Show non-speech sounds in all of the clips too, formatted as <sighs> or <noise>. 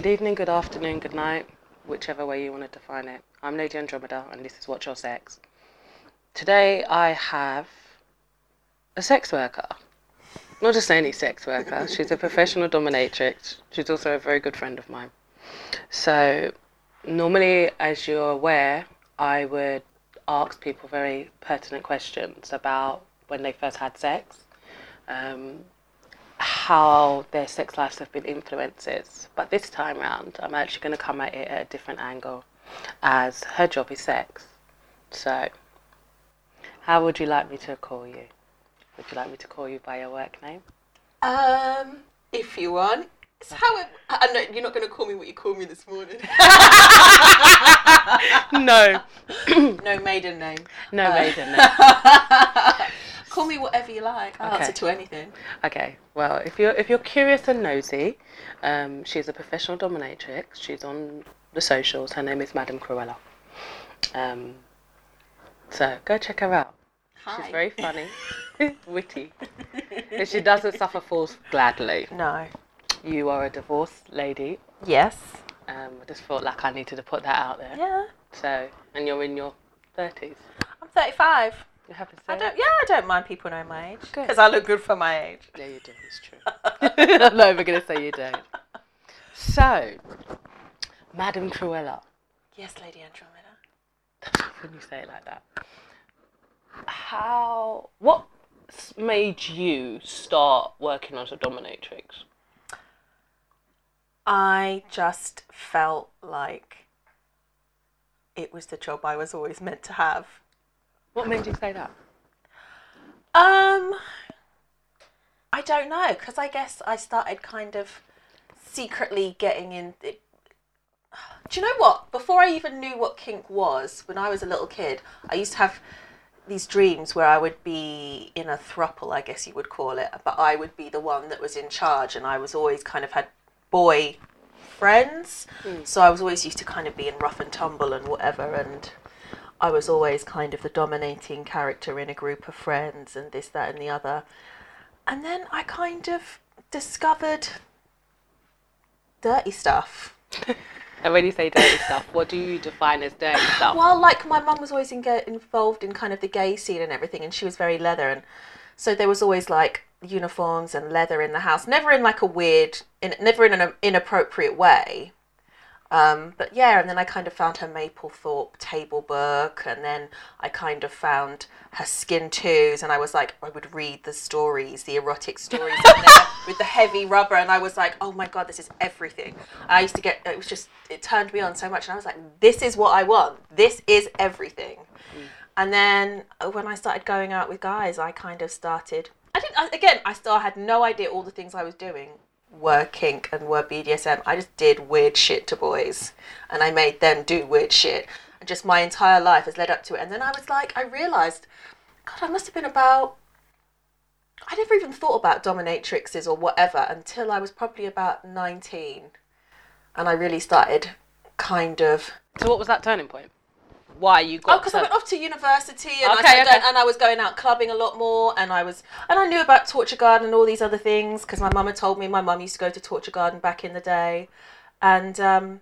Good evening, good afternoon, good night, whichever way you want to define it. I'm Lady Andromeda, and this is Watch Your Sex. Today I have a sex worker. Not just any sex worker, <laughs> she's a professional dominatrix. She's also a very good friend of mine. So, normally, as you're aware, I would ask people very pertinent questions about when they first had sex, um, how their sex lives have been influences. But this time round, I'm actually going to come at it at a different angle, as her job is sex. So, how would you like me to call you? Would you like me to call you by your work name? Um, if you want. It's how it, I know you're not going to call me what you called me this morning. <laughs> no, <coughs> no maiden name. no Uh, maiden name. <laughs> Call me whatever you like. I'll Okay. answer to anything. Okay, well, if you're if you're curious and nosy, um, she's a professional dominatrix. She's on the socials. Her name is Madame Cruella. Um, so go check her out. Hi. She's very funny, <laughs> <laughs> witty, and she doesn't suffer fools gladly. No. You are a divorced lady. Yes. Um, I just felt like I needed to put that out there. Yeah. So, and you're in your thirties. I'm 35. You happy to say I don't. Yeah, I don't mind people knowing my age because I look good for my age. Yeah, you do. It's true. <laughs> <laughs> I'm not even going to say you don't. So, Madame Cruella. Yes, Lady Andromeda. <laughs> when you say it like that. How? What made you start working as a dominatrix? I just felt like it was the job I was always meant to have. What made you say that? Um, I don't know because I guess I started kind of secretly getting in. It, do you know what? Before I even knew what kink was, when I was a little kid, I used to have these dreams where I would be in a thruple, I guess you would call it, but I would be the one that was in charge, and I was always kind of had boy friends, so I was always used to kind of being rough and tumble and whatever, and I was always kind of the dominating character in a group of friends and this, that, and the other. And then I kind of discovered dirty stuff. <laughs> And when you say dirty stuff, what do you define as dirty stuff? Well, like my mum was always in, involved in kind of the gay scene and everything, and she was very leather, and so there was always like uniforms and leather in the house. Never in like a weird, in, never in an inappropriate way. Um, but yeah, and then I kind of found her Mapplethorpe table book, and then I kind of found her skin twos, and I was like, I would read the stories, the erotic stories in there <laughs> with the heavy rubber, and I was like, oh my god, this is everything. I used to get, it was just, it turned me on so much, and I was like, this is what I want. This is everything. And then when I started going out with guys, I kind of started. I didn't. I, again, I still had no idea all the things I was doing were kink and were BDSM. I just did weird shit to boys, and I made them do weird shit. And just my entire life has led up to it. And then I was like, I realized, God, I must have been about. I never even thought about dominatrixes or whatever until I was probably about nineteen, and I really started kind of So, what was that turning point? Why you got. Oh, because to- I went off to university and, Okay, I okay. and I was going out clubbing a lot more, and I was and I knew about Torture Garden and all these other things because my mum had told me. My mum used to go to Torture Garden back in the day, and um,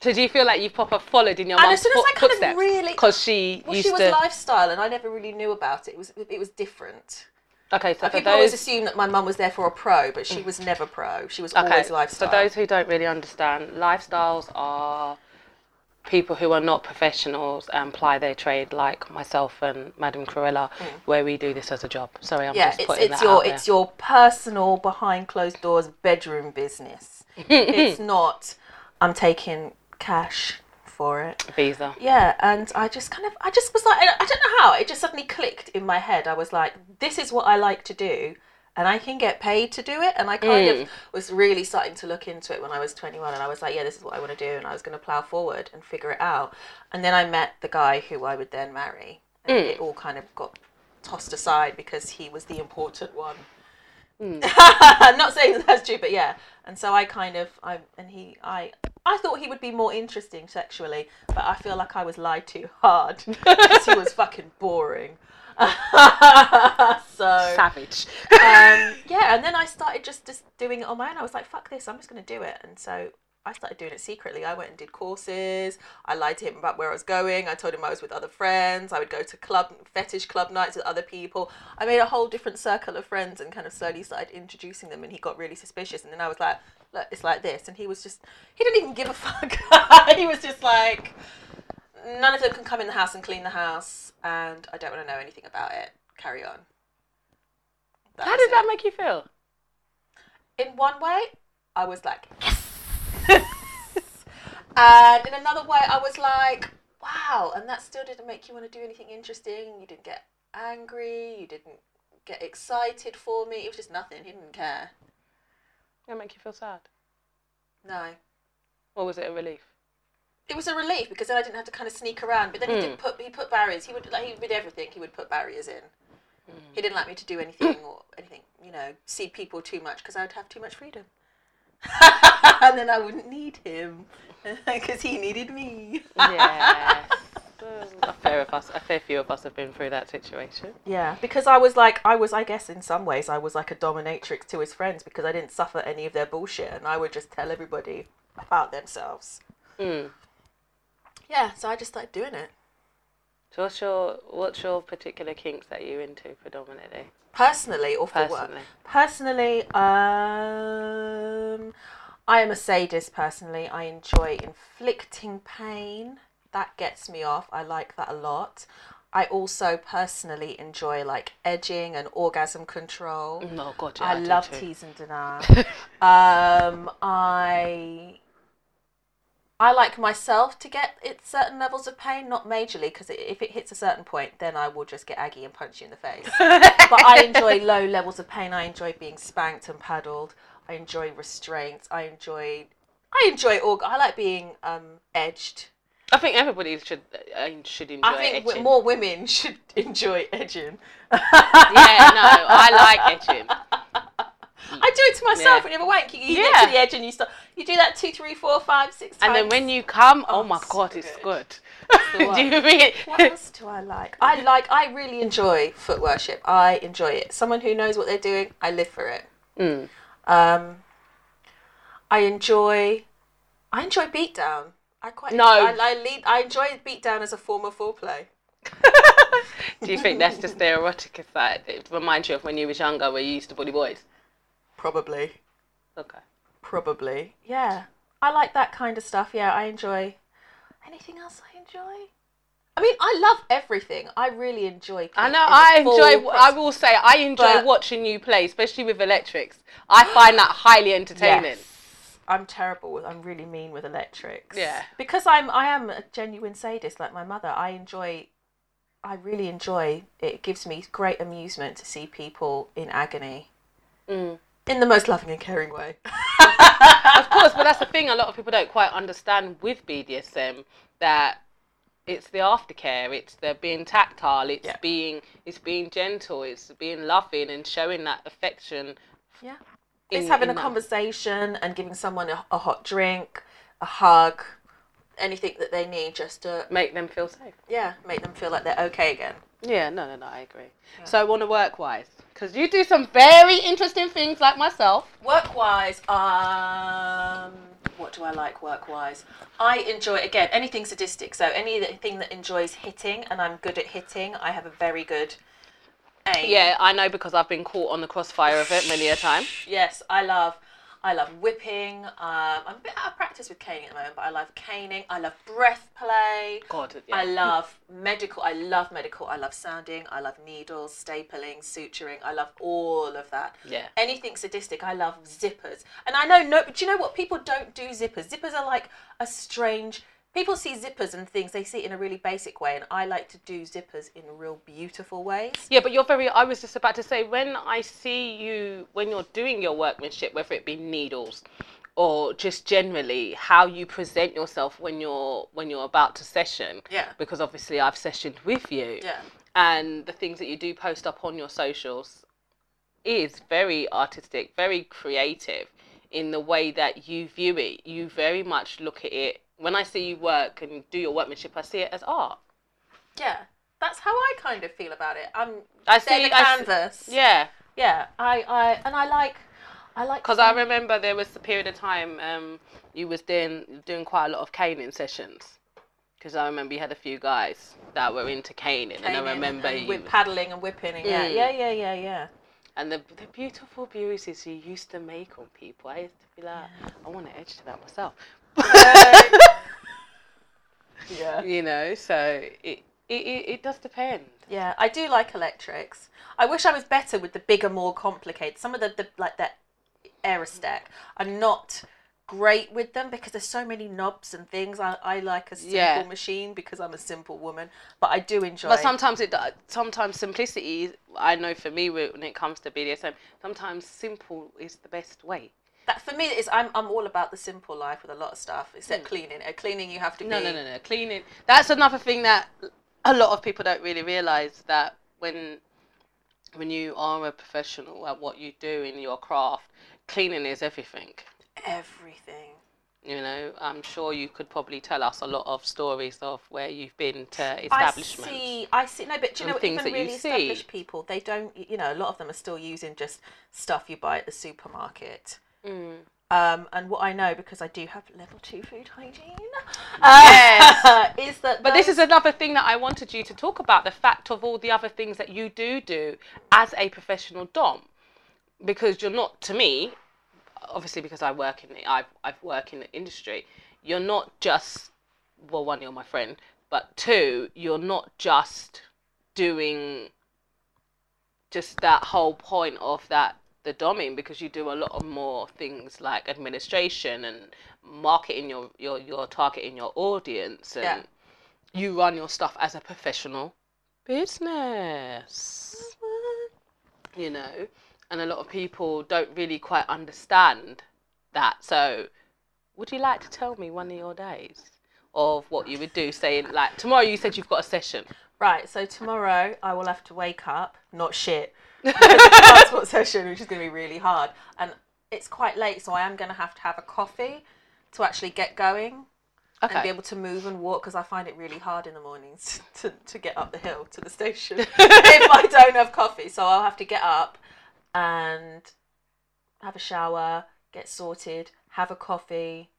so, do you feel like you've proper followed in your And as soon as I kind of footsteps? really- because she well, she was to. lifestyle, and I never really knew about it. It was it was different. Okay, so for People always those assume that my mum was there for a pro, but she was never pro. She was Okay, always for lifestyle. those who don't really understand, lifestyles are people who are not professionals and ply their trade, like myself and Madame Cruella, where we do this as a job. Sorry, I'm Mm. yeah, just putting it's that your out there. it's your personal behind closed doors bedroom business. <laughs> it's not. I'm taking cash for it. visa. Yeah, and I just kind of, I just was like, I don't know how, it just suddenly clicked in my head. I was like, this is what I like to do, and I can get paid to do it. And I kind Mm. of was really starting to look into it when I was 21, and I was like, yeah, this is what I want to do, and I was going to plow forward and figure it out. And then I met the guy who I would then marry, and Mm. it all kind of got tossed aside because he was the important one. Mm. <laughs> Not saying that that's true, but yeah. And so I kind of, I and he, I, I thought he would be more interesting sexually, but I feel like I was lied to hard <laughs> because he was fucking boring. <laughs> so Savage. um, <laughs> yeah, and then I started just just doing it on my own. I was like, fuck this, I'm just gonna do it. And so I started doing it secretly. I went and did courses. I lied to him about where I was going. I told him I was with other friends. I would go to club fetish club nights with other people. I made a whole different circle of friends and kind of slowly started introducing them. And he got really suspicious. And then I was like, "Look, it's like this." And he was just he didn't even give a <laughs> fuck. he was just like, none of them can come in the house and clean the house, and I don't want to know anything about it. Carry on. How did it. that make you feel? in one way, I was like, yes. <laughs> and in another way, I was like, wow. And that still didn't make you want to do anything interesting. You didn't get angry. You didn't get excited for me. It was just nothing. He didn't care. Did it make you feel sad? No. Or was it a relief? It was a relief because then I didn't have to kind of sneak around. But then he did put he put barriers. He would like he did everything. He would put barriers in. He didn't like me to do anything or anything, you know, see people too much because I would have too much freedom. <laughs> and then I wouldn't need him <laughs> because he needed me. Yes. <laughs> a fair of us, a fair few of us have been through that situation. Yeah, because I was like, I was, I guess, in some ways, I was like a dominatrix to his friends because I didn't suffer any of their bullshit and I would just tell everybody about themselves. Mm. Yeah, so I just started doing it. So what's your what's your particular kinks that you're into predominantly? Personally or for Personally. work? Personally, um, I am a sadist personally. I enjoy inflicting pain. That gets me off. I like that a lot. I also personally enjoy like edging and orgasm control. Oh God, yeah, I, do love tease and deny. um, I I like myself to get it certain levels of pain, not majorly, because if it hits a certain point, then I will just get aggy and punch you in the face. <laughs> but I enjoy low levels of pain. I enjoy being spanked and paddled. I enjoy restraints. I enjoy I enjoy all. I like being um, edged. I think everybody should uh, should enjoy I think w- edging. more women should <laughs> enjoy edging. Yeah, no, I like edging. <laughs> Do it to myself Yeah. when you have a wank. You, you Yeah. get to the edge and you start. You do that two, three, four, five, six times. And then when you come, oh, Oh, my so God, it's good. good. the one. <laughs> Do you mean? What else do I like? I like. I really enjoy foot worship. I enjoy it. Someone who knows what they're doing. I live for it. Mm. Um, I enjoy. I enjoy beatdown. I quite. No. I, I lead. I enjoy beatdown as a form of foreplay. <laughs> Do you think that's just the erotic side? It reminds you of when you was younger, where you used to bully boys. Probably. Okay. Probably. Yeah. I like that kind of stuff. Yeah, I enjoy. Anything else I enjoy? I mean, I love everything. I really enjoy. I know. I enjoy. I will say, I enjoy But- watching you play, especially with electrics. I find that highly <gasps> entertaining. Yes. I'm terrible with. I'm really mean with electrics. Yeah. Because I'm. I am a genuine sadist, like my mother. I enjoy. I really enjoy. It gives me great amusement to see people in agony. Mm. In the most loving and caring way. <laughs> of course, but that's the thing. A lot of people don't quite understand with BDSM that it's the aftercare. It's the being tactile. It's Yeah. being it's being gentle. It's being loving and showing that affection. Yeah. in- it's having a that- conversation and giving someone a, a hot drink, a hug, anything that they need just to Make them feel safe. yeah make them feel like they're okay again. Yeah, no, no, no, I agree. So, I want to work wise, because you do some very interesting things like myself. Work wise, um, what do I like work wise? I enjoy again anything sadistic. So anything that enjoys hitting, and I'm good at hitting. I have a very good aim. Yeah, I know because I've been caught on the crossfire of it many a time. Yes, I love. I love whipping. Um, I'm a bit out of practice with caning at the moment, but I love caning. I love breath play. God, yeah. I love medical. I love medical. I love sounding. I love needles, stapling, suturing. I love all of that. Yeah. Anything sadistic. I love zippers. And I know no. But do you know what? People don't do zippers. Zippers are like a strange. People see zippers and things. They see it in a really basic way, and I like to do zippers in real beautiful ways. Yeah, but you're very. I was just about to say when I see you when you're doing your workmanship, whether it be needles or just generally how you present yourself when you're when you're about to session. Yeah. Because obviously I've sessioned with you. Yeah. And the things that you do post up on your socials is very artistic, very creative in the way that you view it. You very much look at it. When I see you work and do your workmanship, I see it as art. Yeah. That's how I kind of feel about it. I'm. I see- the see- canvas. Yeah. Yeah, I, I and I like I like Because I remember there was a period of time um, you was doing doing quite a lot of caning sessions. Because I remember you had a few guys that were into caning, and I remember and you, whip, paddling and whipping and yeah, Mm. yeah, yeah, yeah, yeah. and the the beautiful bruises you used to make on people. I used to be like, I want to edge to that myself. Yeah. you know, so it, it it does depend. Yeah, I do like electrics. I wish I was better with the bigger, more complicated. Some of the, the like the ErosTek, I'm not great with them because there's so many knobs and things. I, I like a simple Yeah. machine because I'm a simple woman, but I do enjoy. But sometimes it uh, sometimes simplicity. I know for me when it comes to BDSM, sometimes simple is the best way. That for me is I'm I'm all about the simple life with a lot of stuff except hmm. cleaning. At cleaning, you have to. No, be no, no, no. Cleaning. That's another thing that a lot of people don't really realize that when when you are a professional at what you do in your craft, cleaning is everything. everything. You know, I'm sure you could probably tell us a lot of stories of where you've been to establishments. I see. I see. No, but do you know, things even really see. established people, they don't. You know, a lot of them are still using just stuff you buy at the supermarket. Mm. Um, and what I know because I do have level two food hygiene, Yes. uh, <laughs> is that. But this is another thing that I wanted you to talk about the fact of all the other things that you do do as a professional dom, because you're not to me, obviously because I work in the I've I've worked in the industry. You're not just well, one, you're my friend, but two, you're not just doing just that whole point of that the doming because you do a lot of more things like administration and marketing your your your targeting your audience and Yeah. you run your stuff as a professional business. You know and a lot of people don't really quite understand that. So would you like to tell me one of your days of what you would do? Saying like tomorrow you said you've got a session. Right, so tomorrow I will have to wake up, not shit, because it's a transport session, which is going to be really hard. And it's quite late, so I am going to have to have a coffee to actually get going and be able to move and walk because I find it really hard in the mornings <laughs> to, to get up the hill to the station <laughs> if I don't have coffee. So I'll have to get up and have a shower, get sorted, have a coffee,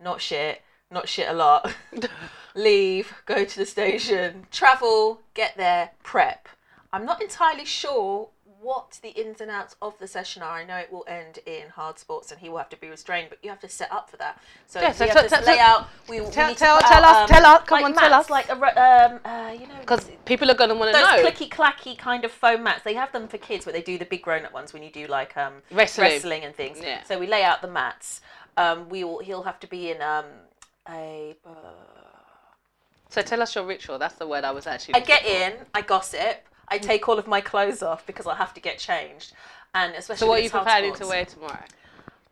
not shit, not shit a lot, <laughs> leave, go to the station, travel, get there, prep. I'm not entirely sure what the ins and outs of the session are. I know it will end in hard sports and he will have to be restrained, but you have to set up for that. So Yeah, we so have tell- to tell- lay out. We, we tell- need to tell- put tell out, us- tell us, come like on, tell us. Like a, um, uh, you know, because people are going to want to those know clicky clacky kind of foam mats. They have them for kids, but they do the big grown up ones when you do like um Wrestling. wrestling and things. Yeah. So we lay out the mats. Um, we will. He'll have to be in um a. Uh, So tell us your ritual. That's the word I was actually. I get in. I gossip. I mm. take all of my clothes off because I have to get changed, and especially. So what are you preparing to wear tomorrow?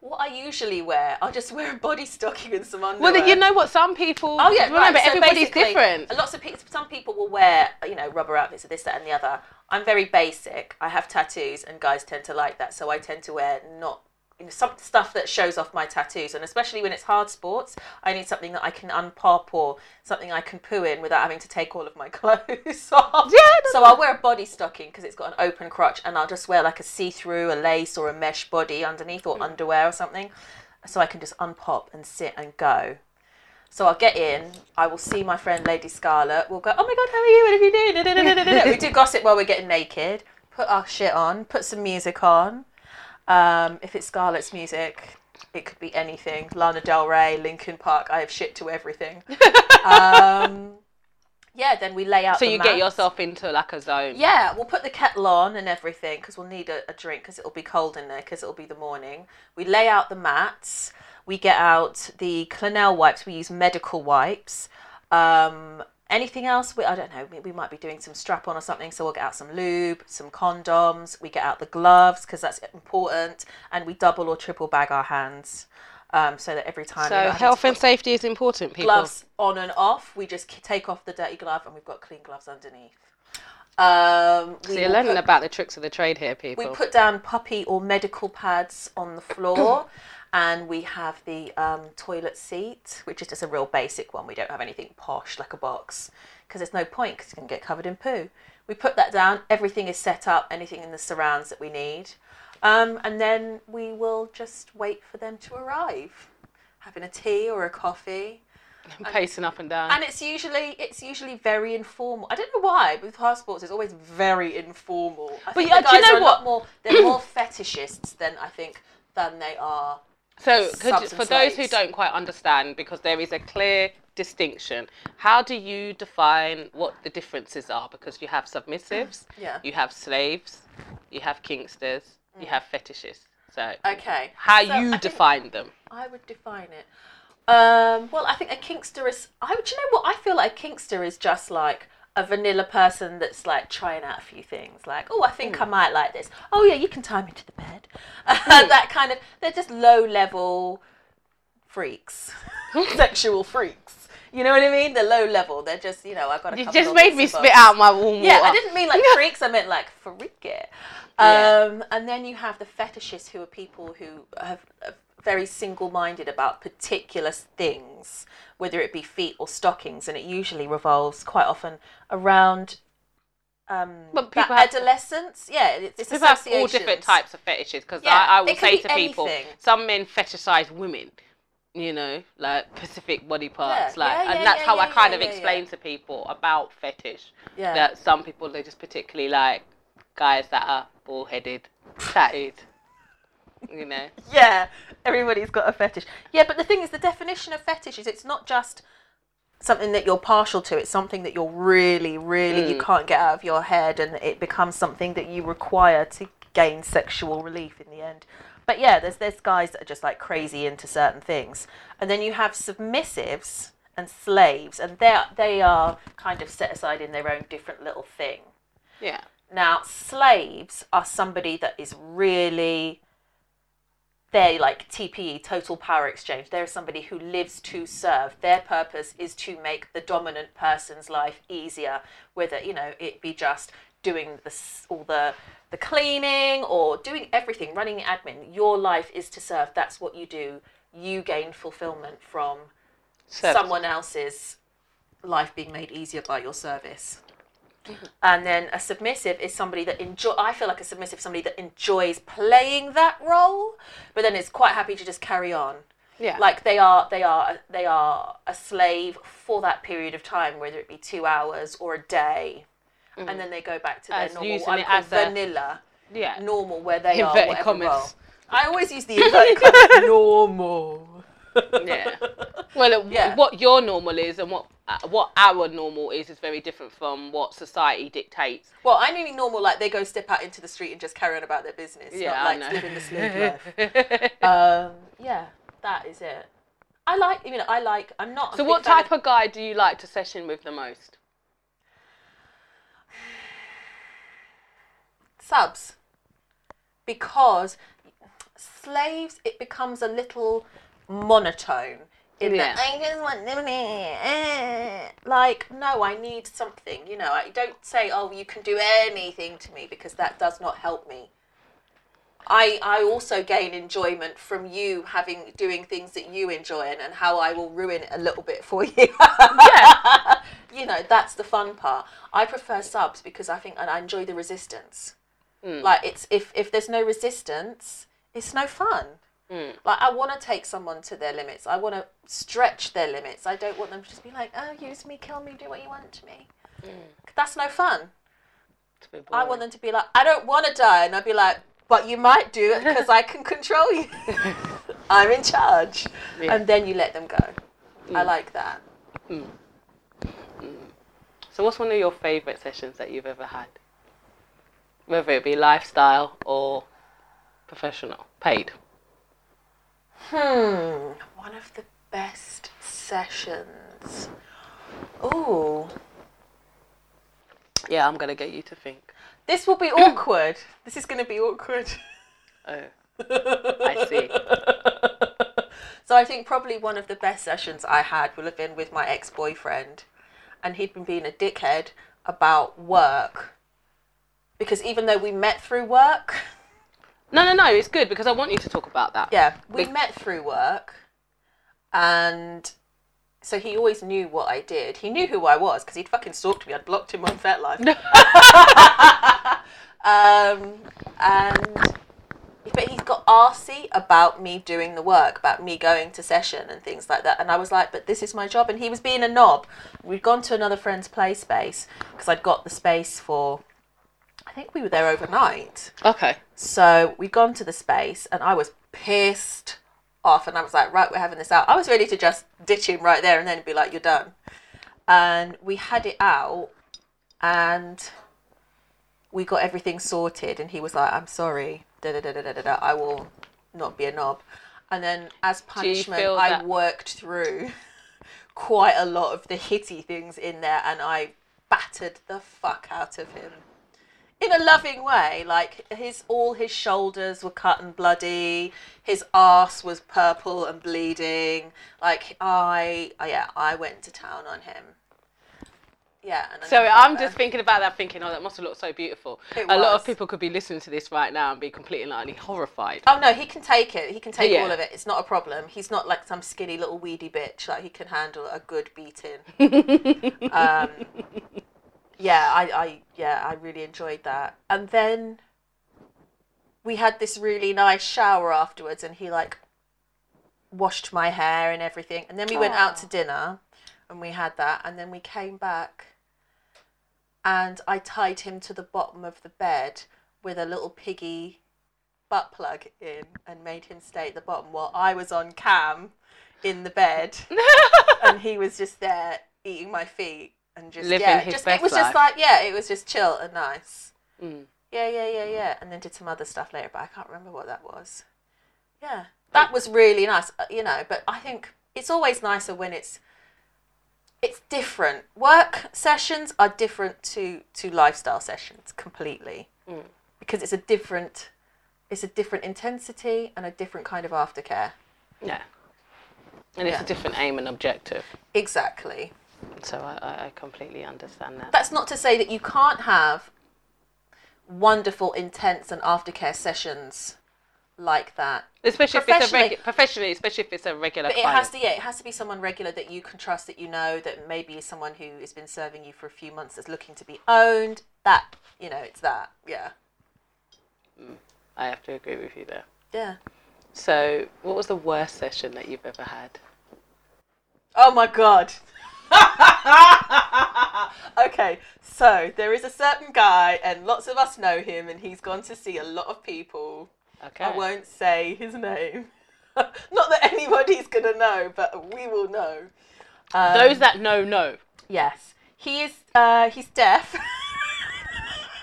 What I usually wear, I'll just wear a body stocking and some Well, underwear. then you know what? Some people. Oh yeah, remember right. So everybody's different. Lots of people. Some people will wear, you know, rubber outfits or this, that, and the other. I'm very basic. I have tattoos, and guys tend to like that. So I tend to wear not some stuff that shows off my tattoos, and especially when it's hard sports, I need something that I can unpop or something I can poo in without having to take all of my <laughs> clothes off. Yeah, So I'll wear a body stocking because it's got an open crotch, and I'll just wear like a see-through, a lace, or a mesh body underneath, or mm. underwear or something, so I can just unpop and sit and go. So I'll get in. I will see my friend Lady Scarlet. We'll go. Oh my God, how are you? What have you doing? We do <laughs> gossip while we're getting naked. Put our shit on. Put some music on. Um, if it's Scarlett's music, it could be anything. Lana Del Rey, Linkin Park. I have shit to everything. um, <laughs> yeah. Then we lay out. so you mats. get yourself into like a zone. Yeah, we'll put the kettle on and everything because we'll need a, a drink because it'll be cold in there because it'll be the morning. We lay out the mats. We get out the Clinell wipes. We use medical wipes. Um, anything else? We, I don't know. We, we might be doing some strap on or something. So we'll get out some lube, some condoms. We get out the gloves because that's important. And we double or triple bag our hands um, so that every time. So not having to health and safety is important, people. gloves on and off. We just take off the dirty glove and we've got clean gloves underneath. Um, So you're learning put- about the tricks of the trade here, people. we put down puppy or medical pads on the floor, <clears throat> and we have the um, toilet seat, which is just a real basic one. We don't have anything posh like a box because there's no point because it's going to get covered in poo. We put that down. Everything is set up. Anything in the surrounds that we need. Um, and then we will just wait for them to arrive, having a tea or a coffee. Pacing up and down. And it's usually it's usually very informal. I don't know why, but with passports it's always very informal. I think yeah, do you know are what? more they're more <coughs> fetishists than I think than they are. So, could, for those who don't quite understand, because there is a clear distinction, how do you define what the differences are? Because you have submissives, <clears throat> Yeah. you have slaves, you have kinksters, you have fetishes. So, Okay. how So you think- define them? I would define it. Um, well, I think a kinkster is. I do you know what I feel like? A kinkster is just like a vanilla person that's like trying out a few things. Like, oh, I think hmm. I might like this. Oh yeah, you can tie me to the bed. <laughs> Hmm. that kind of. They're just low level freaks, hmm. <laughs> sexual freaks. You know what I mean? They're low level. They're just you know. I've got. A You just made me spit out my warm Yeah, I didn't mean like <laughs> freaks. I meant like freak it. Um, and then you have the fetishists, who are people who have are very single-minded about particular things, whether it be feet or stockings, and it usually revolves quite often around. Um, But that people have- adolescence, yeah, it's, it's People have all different types of fetishes because Yeah, I, I will say to people, some men fetishize women, you know, like specific body parts, Yeah, like, yeah, and that's how I kind of explain to people about fetish. Yeah. That some people they just particularly like guys that are bullheaded, tatted, you know. <laughs> Yeah, everybody's got a fetish. Yeah, but the thing is, the definition of fetish is it's not just something that you're partial to. It's something that you're really, really you Mm. can't get out of your head, and it becomes something that you require to gain sexual relief in the end. But yeah, there's there's guys that are just like crazy into certain things, and then you have submissives and slaves, and they they are kind of set aside in their own different little thing. Yeah. Now, slaves are somebody that is really they're like TPE, total power exchange. They're somebody who lives to serve. Their purpose is to make the dominant person's life easier, whether you know it be just doing the s- all the the cleaning or doing everything, running admin. Your life is to serve. That's what you do. You gain fulfillment from Service. someone else's life being made easier by your service. Mm-hmm. And then a submissive is somebody that enjoy. I feel like a submissive is somebody that enjoys playing that role, but then is quite happy to just carry on. Yeah. Like they are, they are, they are a slave for that period of time, whether it be two hours or a day, mm. and then they go back to their As normal, it a- vanilla, yeah. normal, where they <laughs> are whatever commas. role. I always use the <laughs> inverted commas. normal. Yeah. <laughs> Well, it- Yeah. what your normal is and what uh, what our normal is is very different from what society dictates. Well, I mean normal, like they go step out into the street and just carry on about their business, Yeah, not I know. living the slave <laughs> life. Um, yeah, that is it. I like, you know, I like. I'm not. so, what type of guy do you like to session with the most? <sighs> subs? Because slaves, it becomes a little monotone. In Yeah. that I just want like no, I need something. You know, I don't say, oh, you can do anything to me because that does not help me. I I also gain enjoyment from you having doing things that you enjoy and, and how I will ruin it a little bit for you. Yeah. <laughs> you know, that's the fun part. I prefer subs because I think and I enjoy the resistance. Mm. Like it's if if there's no resistance, it's no fun. Mm. Like I want to take someone to their limits. I want to stretch their limits. I don't want them to just be like, "Oh, use me, kill me, do what you want to me." Mm. That's no fun. It's a bit I want them to be like, "I don't want to die," and I'd be like, "But you might do it because I can control you. <laughs> I'm in charge." Yeah. And then you let them go. I mm. like that. Mm. So, what's one of your favourite sessions that you've ever had? Whether it be lifestyle or professional, paid. Hmm. One of the best sessions. Ooh. Yeah, I'm gonna get you to think. This will be <clears throat> awkward. This is going to be awkward. Oh, <laughs> I see. So I think probably one of the best sessions I had will have been with my ex-boyfriend, and he'd been being a dickhead about work. Because even though we met through work, No, no, no. It's good because I want you to talk about that. yeah, we Be- met through work, and so he always knew what I did. He knew who I was because he'd fucking stalked me. I'd blocked him on FetLife. <laughs> um, and but he's got arsy about me doing the work, about me going to session and things like that. And I was like, but this is my job. And he was being a knob. We'd gone to another friend's play space because I'd got the space for, I think we were there overnight. Okay. So we'd gone to the space and I was pissed off. And I was like, right, we're having this out. I was ready to just ditch him right there and then be like, you're done. And we had it out and we got everything sorted. And he was like, I'm sorry da da da da da da. I will not be a knob. And then as punishment, I that- worked through <laughs> quite a lot of the hitty things in there, and I battered the fuck out of him in a loving way. Like his all his shoulders were cut and bloody. His ass was purple and bleeding. Like I, yeah, I went to town on him. Yeah. And So I'm just thinking about that, thinking, oh, that must have looked so beautiful. It a lot of people could be listening to this right now and be completely and utterly horrified. Oh no, he can take it. He can take Yeah. all of it. It's not a problem. He's not like some skinny little weedy bitch. Like he can handle a good beating. <laughs> um, yeah, I, I, yeah, I really enjoyed that. And then we had this really nice shower afterwards, and he like washed my hair and everything. And then we went out to dinner, and we had that. And then we came back, and I tied him to the bottom of the bed with a little piggy butt plug in and made him stay at the bottom while I was on cam in the bed <laughs> and he was just there eating my feet and just Living yeah, his just best it was just like yeah, it was just chill and nice. Mm. Yeah, yeah, yeah, yeah. And then did some other stuff later, but I can't remember what that was. Yeah, that was really nice, uh, you know. But I think it's always nicer when it's it's different. Work sessions are different to to lifestyle sessions completely Mm. because it's a different it's a different intensity and a different kind of aftercare. Yeah. And it's Yeah. a different aim and objective. Exactly. So I, I, I completely understand that. That's not to say that you can't have wonderful, intense, and aftercare sessions like that. Especially if it's a professionally- regu- professionally, especially if it's a regular But it client. has to, yeah, it has to be someone regular that you can trust, that you know, that maybe is someone who has been serving you for a few months, that's looking to be owned. That, you know, it's that. Yeah. Mm, I have to agree with you there. Yeah. So, what was the worst session that you've ever had? Oh my god. <laughs> okay, so there is a certain guy, and lots of us know him, and he's gone to see a lot of people. Okay. I won't say his name. <laughs> Not that anybody's gonna know, but we will know. Um, Those that know know. yes, he is. Uh, he's deaf.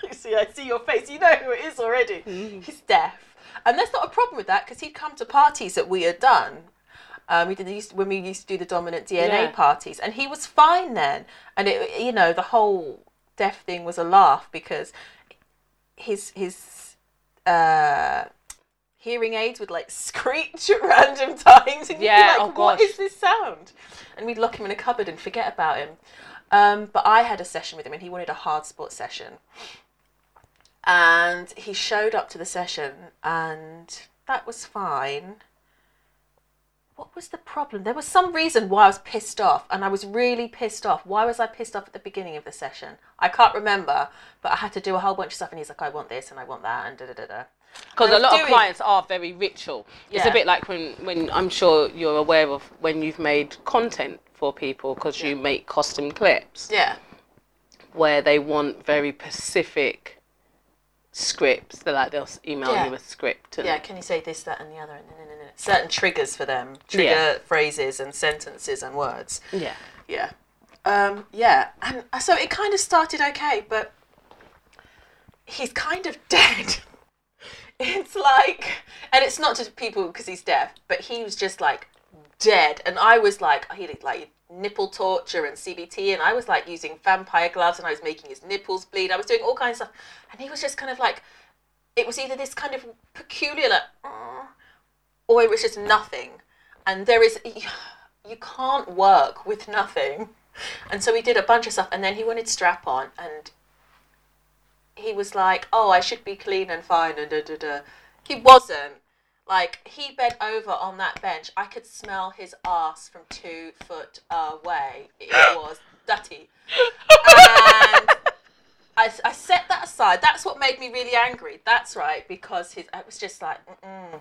you <laughs> see, I see your face. You know who it is already. He's deaf, and there's not a problem with that because he'd come to parties that we had done. Um, we did used when we used to do the dominant DNA Yeah. parties, and he was fine then. And it, you know, the whole deaf thing was a laugh because his his uh, hearing aids would like <laughs> screech at random times, and you'd Yeah, be oh like, "What gosh. is this sound?" And we'd lock him in a cupboard and forget about him. Um, but I had a session with him, and he wanted a hard sport session. And he showed up to the session, and that was fine. What was the problem? There was some reason why I was pissed off, and I was really pissed off. Why was I pissed off at the beginning of the session? I can't remember, but I had to do a whole bunch of stuff, and he's like, "I want this and I want that," and da da da da. Because a I a was lot of clients are very ritual. It's a bit like when, when I'm sure you're aware of when you've made content for people because you make custom clips Yeah, where they want very specific scripts. They're like they'll email Yeah. you a script. Yeah. Can you say this, that, and the other? And, and, and, and. Certain triggers for them, trigger Yeah. phrases and sentences and words. yeah. Yeah. Um, yeah. And so it kind of started okay, but he's kind of <laughs> dead. it's like, and it's not just people because he's deaf, but he was just like dead. And I was like, he did like nipple torture and CBT, and I was like using vampire gloves and I was making his nipples bleed. I was doing all kinds of stuff. And he was just kind of like, it was either this kind of peculiar, like, or it was just nothing. And there is, you can't work with nothing. And so we did a bunch of stuff, and then he wanted strap on, and he was like, "Oh, I should be clean and fine," and da da da. He wasn't. Like he bent over on that bench, I could smell his ass from two foot away. It was dirty, and I, I set that aside. That's what made me really angry. That's right, because his I was just like, Mm-mm.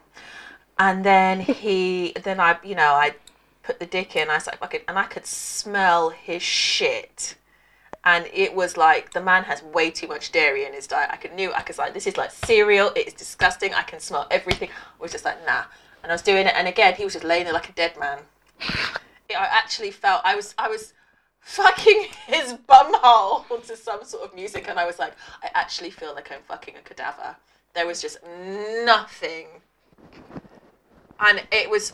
and then he, then I, you know, I put the dick in. I was like, fucking, and I could smell his shit, and it was like the man has way too much dairy in his diet. I could knew I was like, this is like cereal. It is disgusting. I can smell everything. I was just like, nah, and I was doing it, and again, he was just laying there like a dead man. I actually felt I was I was fucking <laughs> his bumhole to some sort of music, and I was like, I actually feel like I'm fucking a cadaver. There was just nothing, and it was.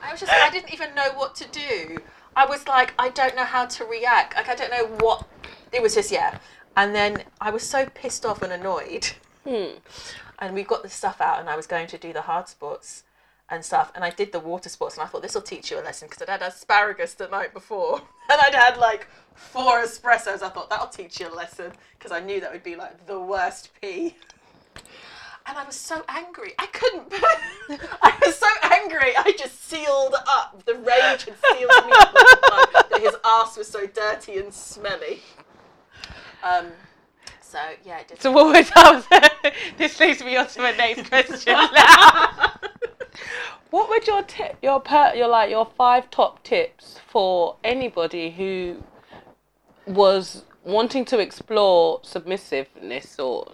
I was just. I didn't even know what to do. I was like, I don't know how to react. Like, I don't know what. It was just yeah, and then I was so pissed off and annoyed. Hmm. <laughs> And we got the stuff out, and I was going to do the hard sports and stuff. And I did the water sports, and I thought this will teach you a lesson because I'd had asparagus the night before, <laughs> and I'd had like four espressos. I thought that'll teach you a lesson because I knew that would be like the worst pee. And I was so angry. I couldn't. <laughs> I was so angry. I just sealed up. The rage had sealed me up that his ass was so dirty and smelly. Um. So yeah, it did. So what was <laughs> that? this leads me on to my next question. <laughs> what would your tip, your per, your like your five top tips for anybody who was wanting to explore submissiveness or,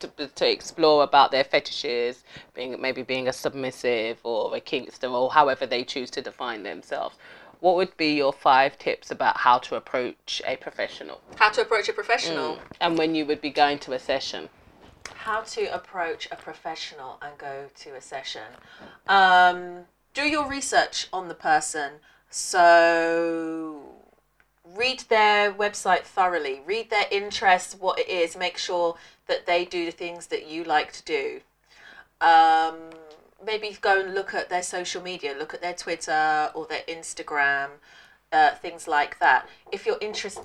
to, to explore about their fetishes, being maybe being a submissive or a kinkster or however they choose to define themselves. What would be your five tips about how to approach a professional How to approach a professional. and when you would be going to a session? how to approach a professional and go to a session. Um, do your research on the person. So read their website thoroughly, read their interests, what it is, make sure that they do the things that you like to do. Um, maybe go and look at their social media, look at their Twitter or their Instagram, uh, things like that. If you're interest,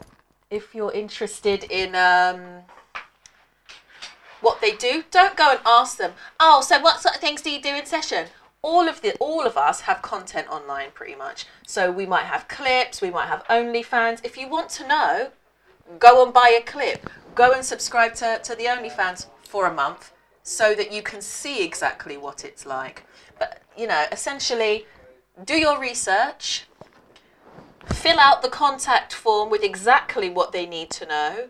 if you're interested in um, what they do, don't go and ask them. Oh, so what sort of things do you do in session? All of the all of us have content online pretty much. So we might have clips, we might have OnlyFans. If you want to know, go and buy a clip. Go and subscribe to, to the OnlyFans for a month so that you can see exactly what it's like. But you know, essentially do your research, fill out the contact form with exactly what they need to know.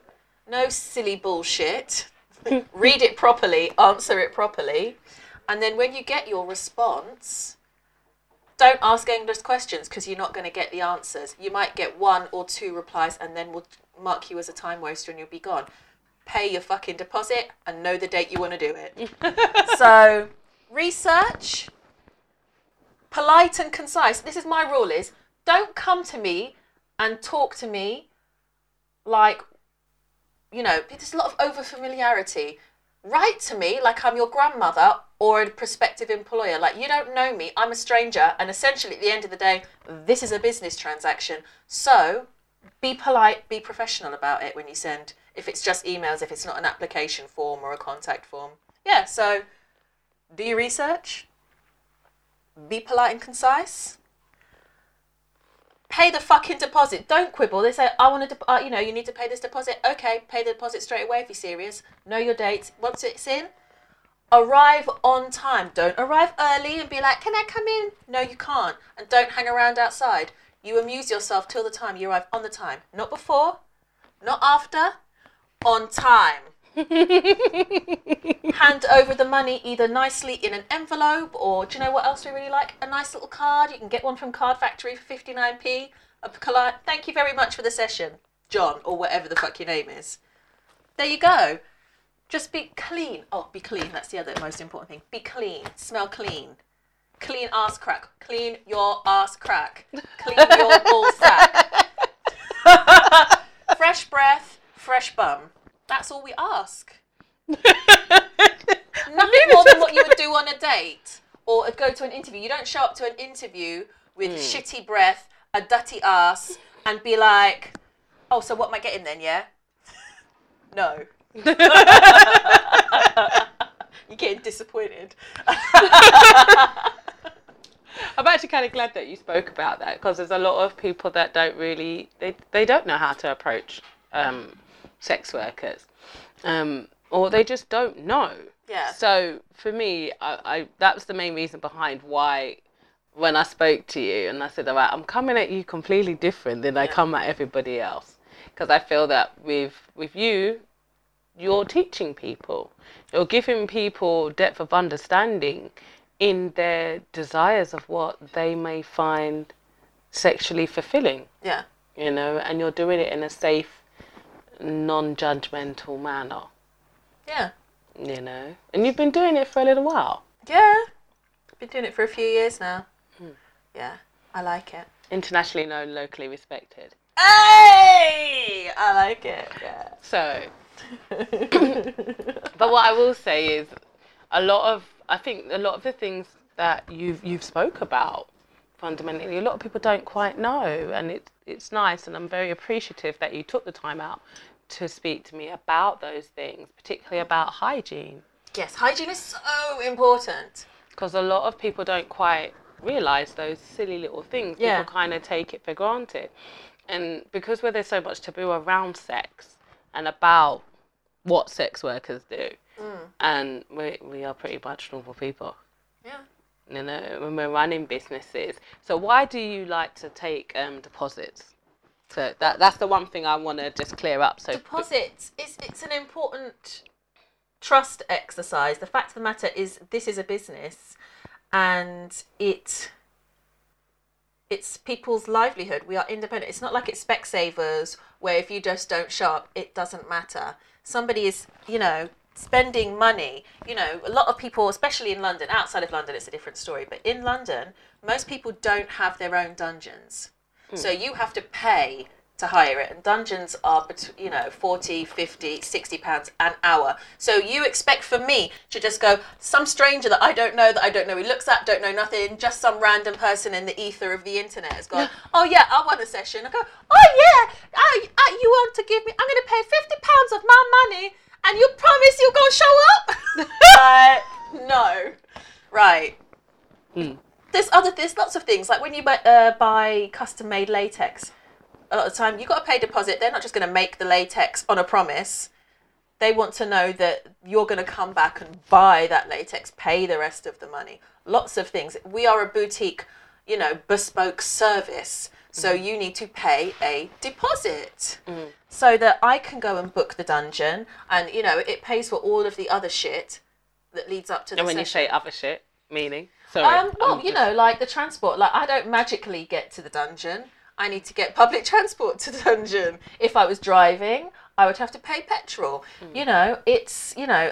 No silly bullshit. <laughs> Read it properly, answer it properly, and then when you get your response, don't ask endless questions because you're not going to get the answers. You might get one or two replies and then we'll mark you as a time waster and you'll be gone. Pay your fucking deposit and know the date you want to do it. <laughs> so, research, polite and concise. This is my rule is don't come to me and talk to me like you know, there's a lot of over familiarity. Write to me like I'm your grandmother or a prospective employer. Like, you don't know me, I'm a stranger, and essentially at the end of the day, this is a business transaction. So, be polite, be professional about it when you send, if it's just emails, if it's not an application form or a contact form. Yeah, so do your research, be polite and concise, pay the fucking deposit. Don't quibble. They say, I want to, de- uh, you know, you need to pay this deposit. Okay, pay the deposit straight away if you're serious. Know your dates. Once it's in, arrive on time. Don't arrive early and be like, can I come in? No, you can't. And don't hang around outside. You amuse yourself till the time you arrive on the time. Not before, not after, on time. <laughs> Hand over the money either nicely in an envelope or do you know what else we really like? A nice little card. You can get one from Card Factory for 59p. A card. Thank you very much for the session, John, or whatever the fuck your name is. There you go. Just be clean. Oh, be clean. That's the other most important thing. Be clean. Smell clean. Clean ass crack. Clean your ass crack. Clean your ball sack. <laughs> fresh breath, fresh bum. That's all we ask. <laughs> Nothing more than what you would do on a date or go to an interview. You don't show up to an interview with hmm. shitty breath, a dirty ass, and be like, "Oh, so what am I getting then? Yeah." <laughs> no. You're getting disappointed. <laughs> I'm actually kind of glad that you spoke about that because there's a lot of people that don't really they, they don't know how to approach um, sex workers, um, or they just don't know. Yeah. So for me, I, I that was the main reason behind why when I spoke to you and I said, all right, I'm coming at you completely different than I come at everybody else. Because I feel that with with you, you're teaching people, you're giving people depth of understanding in their desires of what they may find sexually fulfilling, Yeah. you know, and you're doing it in a safe, non-judgmental manner, Yeah. you know, and you've been doing it for a little while. Yeah. Been doing it for a few years now. Hmm. Yeah. I like it. internationally known, locally respected. Hey! I like it. Yeah. So, <laughs> <coughs> but what I will say is, a lot of I think a lot of the things that you've you've spoke about fundamentally, a lot of people don't quite know, and it's it's nice, and I'm very appreciative that you took the time out to speak to me about those things, particularly about hygiene, Yes, hygiene is so important. because a lot of people don't quite realize those silly little things. Yeah. People kind of take it for granted, and because where there's so much taboo around sex and about what sex workers do, and we we are pretty much normal people. Yeah. You know, when we're running businesses. So why do you like to take um, deposits? So that that's the one thing I want to just clear up. So Deposits is it's an important trust exercise. The fact of the matter is this is a business and it it's people's livelihood. We are independent. It's not like it's Specsavers where if you just don't show up, it doesn't matter. Somebody is, you know, spending money. You know, a lot of people, especially in London, outside of London, it's a different story. But in London, most people don't have their own dungeons. Hmm. So you have to pay to hire it and dungeons are you know 40 50 60 pounds an hour. So you expect for me to just go some stranger that i don't know that i don't know who looks at don't know nothing just some random person in the ether of the internet has gone <gasps> oh yeah i want a session. I go oh yeah I, I, you want to give me i'm going to pay 50 pounds of my money and you promise you're going to show up? <laughs> <laughs> Uh, no. Right. There's other there's lots of things like when you buy, uh, buy custom made latex a lot of the time you've got to pay a deposit. They're not just going to make the latex on a promise. They want to know that you're going to come back and buy that latex pay the rest of the money. Lots of things. We are a boutique you know bespoke service so you need to pay a deposit so that i can go and book the dungeon and you know it pays for all of the other shit that leads up to the and when you say other shit, meaning? Sorry. Um, well, I'm you just- know, like the transport. Like I don't magically get to the dungeon. I need to get public transport to the dungeon. If I was driving, I would have to pay petrol. You know, it's you know,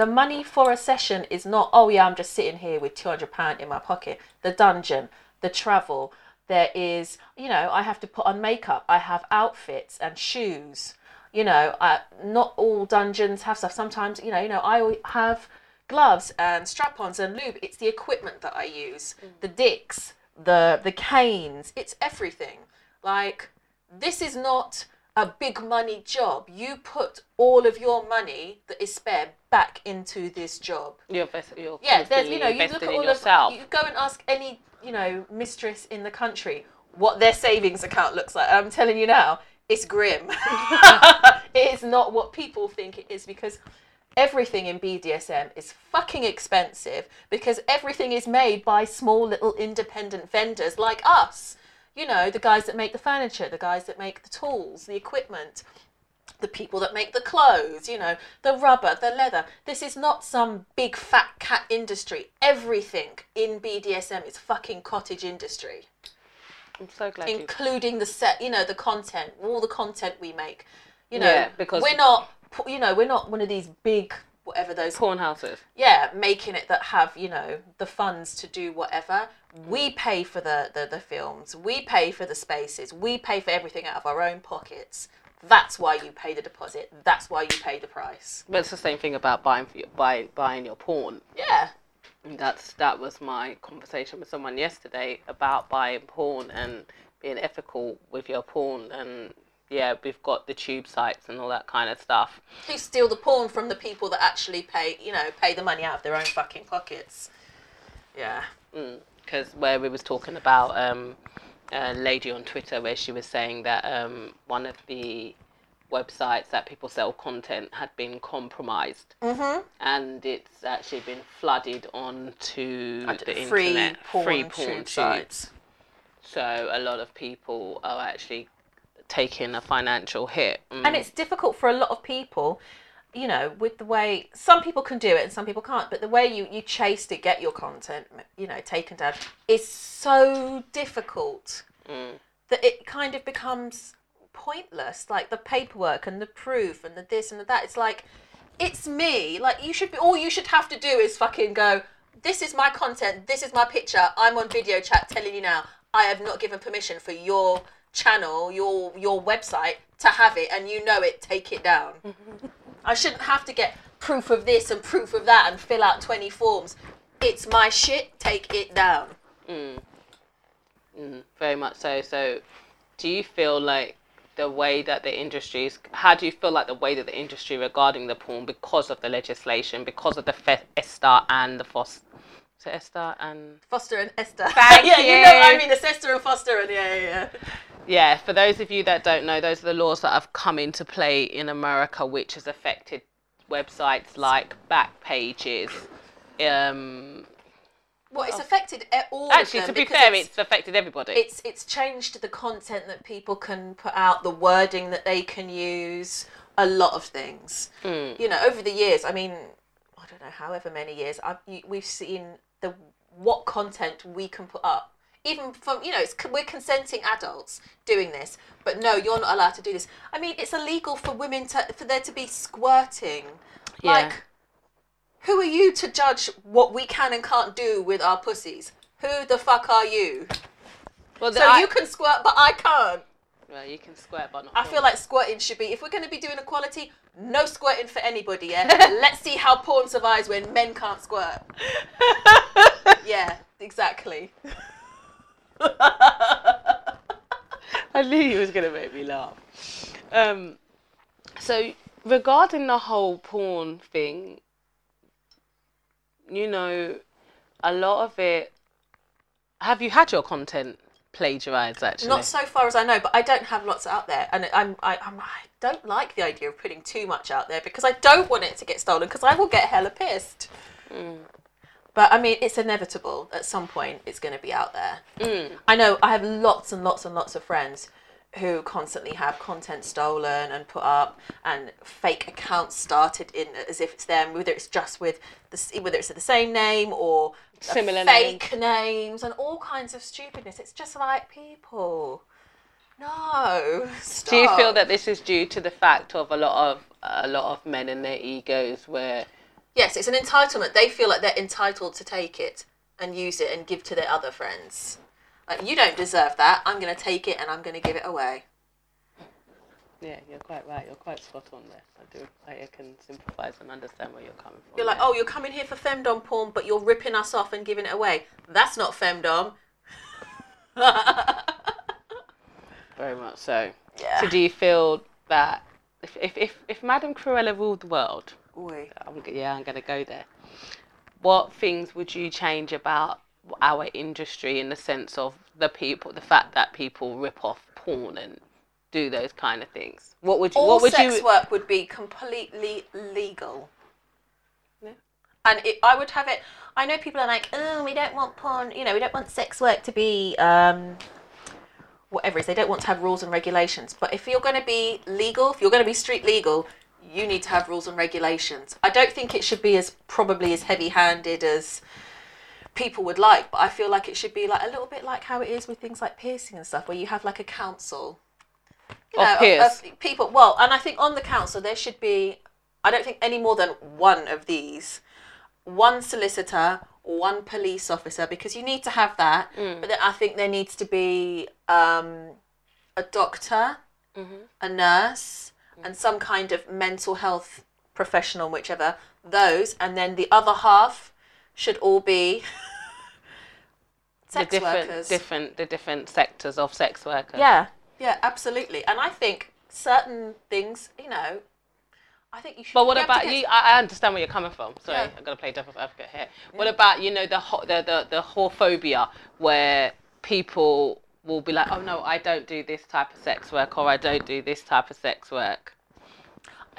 the money for a session is not. Oh yeah, I'm just sitting here with two hundred pound in my pocket. The dungeon, the travel. There is, you know, I have to put on makeup. I have outfits and shoes. You know, uh, not all dungeons have stuff. Sometimes, you know, you know, I have gloves and strap-ons and lube. It's the equipment that I use, the dicks, the the canes. It's everything. Like this is not a big money job. You put all of your money that is spare back into this job. you're, best, you're Yeah, there's you know you look at all yourself. of you go and ask any you know mistress in the country what their savings account looks like. I'm telling you now, it's grim. <laughs> it is not what people think it is because everything in BDSM is fucking expensive because everything is made by small little independent vendors like us. You know, the guys that make the furniture, the guys that make the tools, the equipment, the people that make the clothes, you know, the rubber, the leather. This is not some big fat cat industry. Everything in BDSM is fucking cottage industry I'm so glad you including the set, you know, the content, all the content we make. You know, Yeah, because- we're not, you know, we're not one of these big whatever those porn houses. yeah making it that have you know the funds to do whatever. We mm. pay for the, the the films. We pay for the spaces. We pay for everything out of our own pockets. That's why you pay the deposit. That's why you pay the price. But it's the same thing about buying for your, buy, buying your porn. yeah. That's that was my conversation with someone yesterday about buying porn and being ethical with your porn and yeah, we've got the tube sites and all that kind of stuff. who steal the porn from the people that actually pay you know pay the money out of their own fucking pockets yeah Because where we was talking about um, a lady on Twitter where she was saying that um, one of the websites that people sell content had been compromised, Mm-hmm. and it's actually been flooded onto the free internet. porn, free porn sites. So a lot of people are actually taking a financial hit. Mm. and it's difficult for a lot of people you know with the way some people can do it and some people can't but the way you you chase to get your content you know taken down is so difficult Mm. that it kind of becomes pointless like the paperwork and the proof and the this and the that it's like it's me like you should be all you should have to do is fucking go this is my content this is my picture i'm on video chat telling you now i have not given permission for your channel your your website to have it and you know it take it down. <laughs> I shouldn't have to get proof of this and proof of that and fill out 20 forms. It's my shit take it down. Mm, very much so. So, do you feel like the way that the industry is, how do you feel like the way that the industry regarding the porn, because of the legislation, because of the Fe- ESTA and the FOS, so ESTA and FOSTA and esther. Thank <laughs> yeah you know you. i mean it's esther and FOSTA and yeah yeah yeah yeah, for those of you that don't know, those are the laws that have come into play in America, which has affected websites like Backpages. Um, Well, it's affected e- all actually, to be fair, it's, it's affected everybody. it's it's changed the content that people can put out, the wording that they can use, a lot of things. Mm. You know, over the years, I mean, I don't know, however many years, I've, we've seen the what content we can put up. Even from you know, it's we're consenting adults doing this, but no, you're not allowed to do this. I mean, it's illegal for women to for there to be squirting. Yeah. Like, who are you to judge what we can and can't do with our pussies? Who the fuck are you? well, So I- you can squirt, but I can't. well, you can squirt, but not. I feel like squirting should be, if we're going to be doing equality, no squirting for anybody, yeah? <laughs> Let's see how porn survives when men can't squirt. <laughs> Yeah, exactly. <laughs> I knew you was gonna make me laugh. Um, so regarding the whole porn thing, you know, a lot of it. Have you had your content plagiarized? Actually, Not so far as I know, but I don't have lots out there, and I'm I, I'm, I don't like the idea of putting too much out there because I don't want it to get stolen because I will get hella pissed. But I mean, it's inevitable. At some point, it's going to be out there. Mm. I know I have lots and lots and lots of friends who constantly have content stolen and put up, and fake accounts started in as if it's them, whether it's just with the whether it's the same name or Similar fake names and all kinds of stupidness. It's just like people. No. Stop. Do you feel that this is due to the fact of a lot of a lot of men and their egos, where Yes, it's an entitlement. They feel like they're entitled to take it and use it and give to their other friends. Like you don't deserve that. I'm going to take it and I'm going to give it away. yeah, you're quite right. You're quite spot on there. I do. I can sympathise and understand where you're coming from. You're like, there. oh, you're coming here for femdom porn, but you're ripping us off and giving it away. That's not femdom. <laughs> very much so. Yeah. So do you feel that if if if, if Madame Cruella ruled the world, Oi. I'm, yeah, I'm going to go there. What things would you change about our industry in the sense of the people, the fact that people rip off porn and do those kind of things? What would you? All what would sex you? work would be completely legal. Yeah. And it, I would have it. I know people are like, oh, we don't want porn. You know, we don't want sex work to be um, whatever it is. They don't want to have rules and regulations. But if you're going to be legal, if you're going to be street legal, you need to have rules and regulations. I don't think it should be as probably as heavy-handed as people would like, but I feel like it should be like a little bit like how it is with things like piercing and stuff, where you have like a council you Of know, peers. people. Well, and I think on the council there should be, I don't think any more than one of these, one solicitor, one police officer, because you need to have that. But then I think there needs to be um, a doctor, a nurse, and some kind of mental health professional, whichever those, and then the other half should all be the <laughs> sex different, workers. different, the different sectors of sex workers. Yeah, yeah, absolutely. And I think certain things, you know, I think you should. But what be able to about get- you? I, I understand where you're coming from. Sorry, Yeah. I'm gonna play devil's advocate here. What about you know the ho- the the the whorephobia where people will be like, oh no, I don't do this type of sex work or I don't do this type of sex work.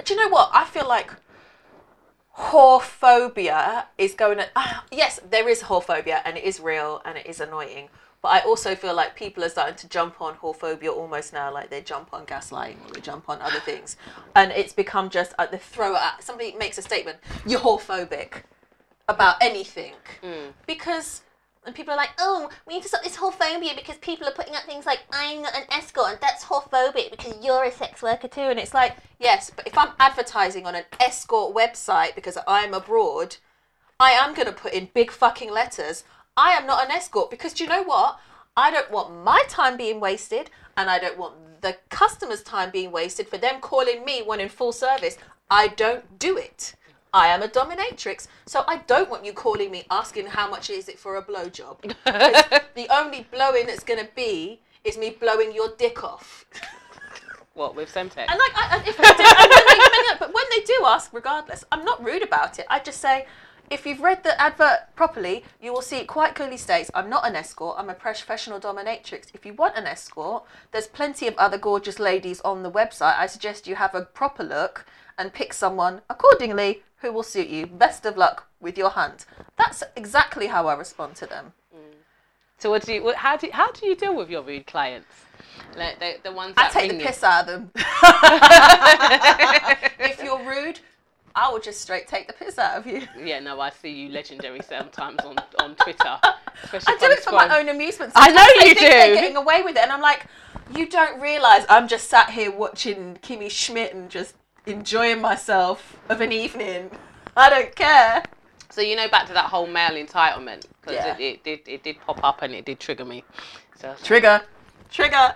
do you know what? I feel like whorephobia is going to. Uh, yes, there is whorephobia and it is real and it is annoying. But I also feel like people are starting to jump on whorephobia almost now, like they jump on gaslighting or they jump on other things. And it's become just, uh, the throw at somebody makes a statement, you're whorephobic about anything. Because and people are like, oh, we need to stop this whole phobia because people are putting out things like, I'm not an escort and that's whorephobic because you're a sex worker too. And it's like, yes, but if I'm advertising on an escort website because I'm abroad, I am going to put in big fucking letters, I am not an escort because do you know what? I don't want my time being wasted and I don't want the customer's time being wasted for them calling me when in full service. I don't do it. I am a dominatrix, so I don't want you calling me asking how much is it for a blowjob. <laughs> The only blowing that's going to be is me blowing your dick off. What with Semtex? And like, I, and if they do, and when they, but when they do ask, regardless, I'm not rude about it. I just say, if you've read the advert properly, you will see it quite clearly states, I'm not an escort, I'm a professional dominatrix. If you want an escort, there's plenty of other gorgeous ladies on the website. I suggest you have a proper look and pick someone accordingly who will suit you. Best of luck with your hunt. That's exactly how I respond to them. Mm. So what do you? What, how do how do you deal with your rude clients? Like the, the ones I take the you. piss out of them. <laughs> if you're rude, I will just straight take the piss out of you. Yeah, no, I see you legendary sometimes on, on Twitter. I do it for my own amusement. I know Sometimes you think They're getting away with it, and I'm like, you don't realise I'm just sat here watching Kimmy Schmidt and just enjoying myself of an evening. I don't care. So you know, back to that whole male entitlement because Yeah. it, it did it did pop up and it did trigger me. So Trigger, trigger.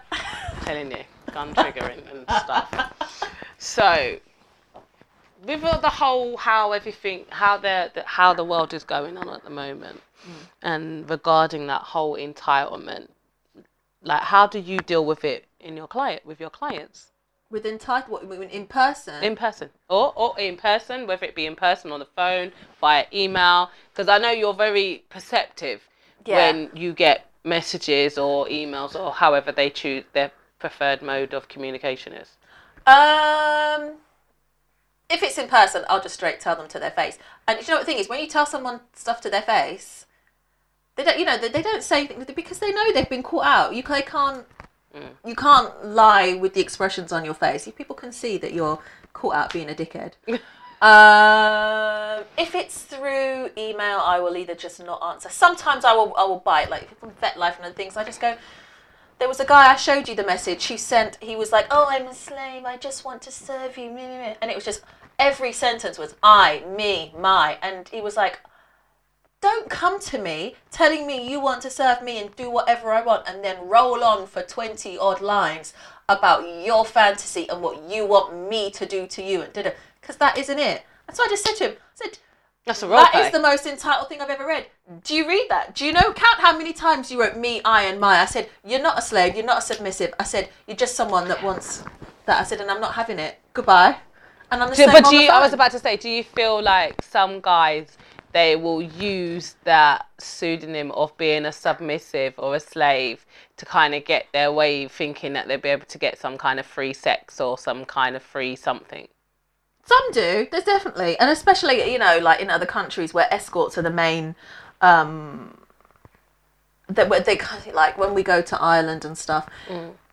telling you, gun triggering and stuff. So with the whole how everything how the, the how the world is going on at the moment, mm. and regarding that whole entitlement, like how do you deal with it in your client with your clients? With entitled, what, in person? in person or, or in person whether it be in person on the phone via email because i know you're very perceptive Yeah. when you get messages or emails or however they choose their preferred mode of communication is Um, if it's in person, I'll just straight tell them to their face. And you know what the thing is, when you tell someone stuff to their face, they don't, you know, they, they don't say anything because they know they've been caught out. You they can't, you can't lie with the expressions on your face. If people can see that you're caught out being a dickhead. <laughs> Um, if it's through email, I will either just not answer. Sometimes I will, I will bite like from vet life and other things. I just go. There was a guy I showed you the message. He sent. He was like, "Oh, I'm a slave. I just want to serve you." meh, meh, meh." And it was just every sentence was I, me, my, and he was like, "Don't come to me telling me you want to serve me and do whatever I want, and then roll on for twenty odd lines about your fantasy and what you want me to do to you and did it because that isn't it." And so I just said to him, I said, that's a role that play. is the most entitled thing I've ever read. Do you read that? Do you know? Count how many times you wrote me, I, and my. I said, You're not a slave. You're not a submissive. I said, You're just someone that wants that. I said, And I'm not having it. Goodbye. And I'm the Do- same but on do the you, I was about to say, do you feel like some guys they will use that pseudonym of being a submissive or a slave to kind of get their way, thinking that they'll be able to get some kind of free sex or some kind of free something? Some do. There's definitely, and especially you know, like in other countries where escorts are the main. Um, that they kind of like when we go to Ireland and stuff,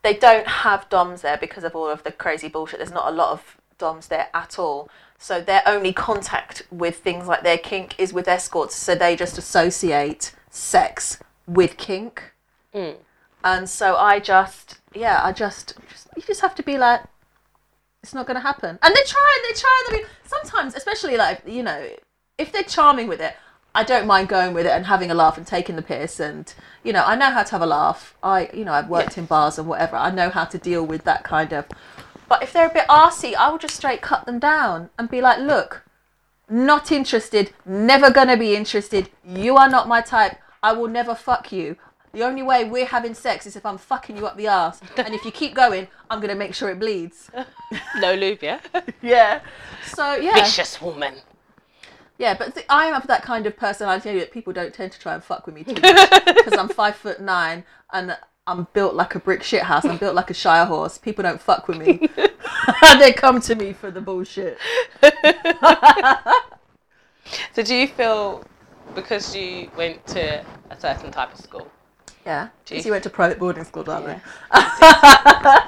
they don't have DOMs there because of all of the crazy bullshit. There's not a lot of DOMs there at all. So their only contact with things like their kink is with escorts. So they just associate sex with kink. Mm. And so I just, yeah, I just, just, you just have to be like, it's not going to happen. And they try and they try and they be, sometimes, especially like, you know, if they're charming with it, I don't mind going with it and having a laugh and taking the piss. And, you know, I know how to have a laugh. I, you know, I've worked in bars and whatever. I know how to deal with that kind of. But if they're a bit arsey, I will just straight cut them down and be like, look, not interested, never gonna be interested. You are not my type. I will never fuck you. The only way we're having sex is if I'm fucking you up the ass. <laughs> And if you keep going, I'm gonna make sure it bleeds. <laughs> No lube, yeah? <laughs> Yeah. So yeah, Vicious woman. yeah. But th- I am that kind of personality that people don't tend to try and fuck with me too much because I'm five foot nine and I'm built like a brick shit house. I'm built like a shire horse. People don't fuck with me. <laughs> <laughs> they come to me for the bullshit. <laughs> So do you feel because you went to a certain type of school, Yeah. Do you- Because you went to private boarding school, don't Yeah.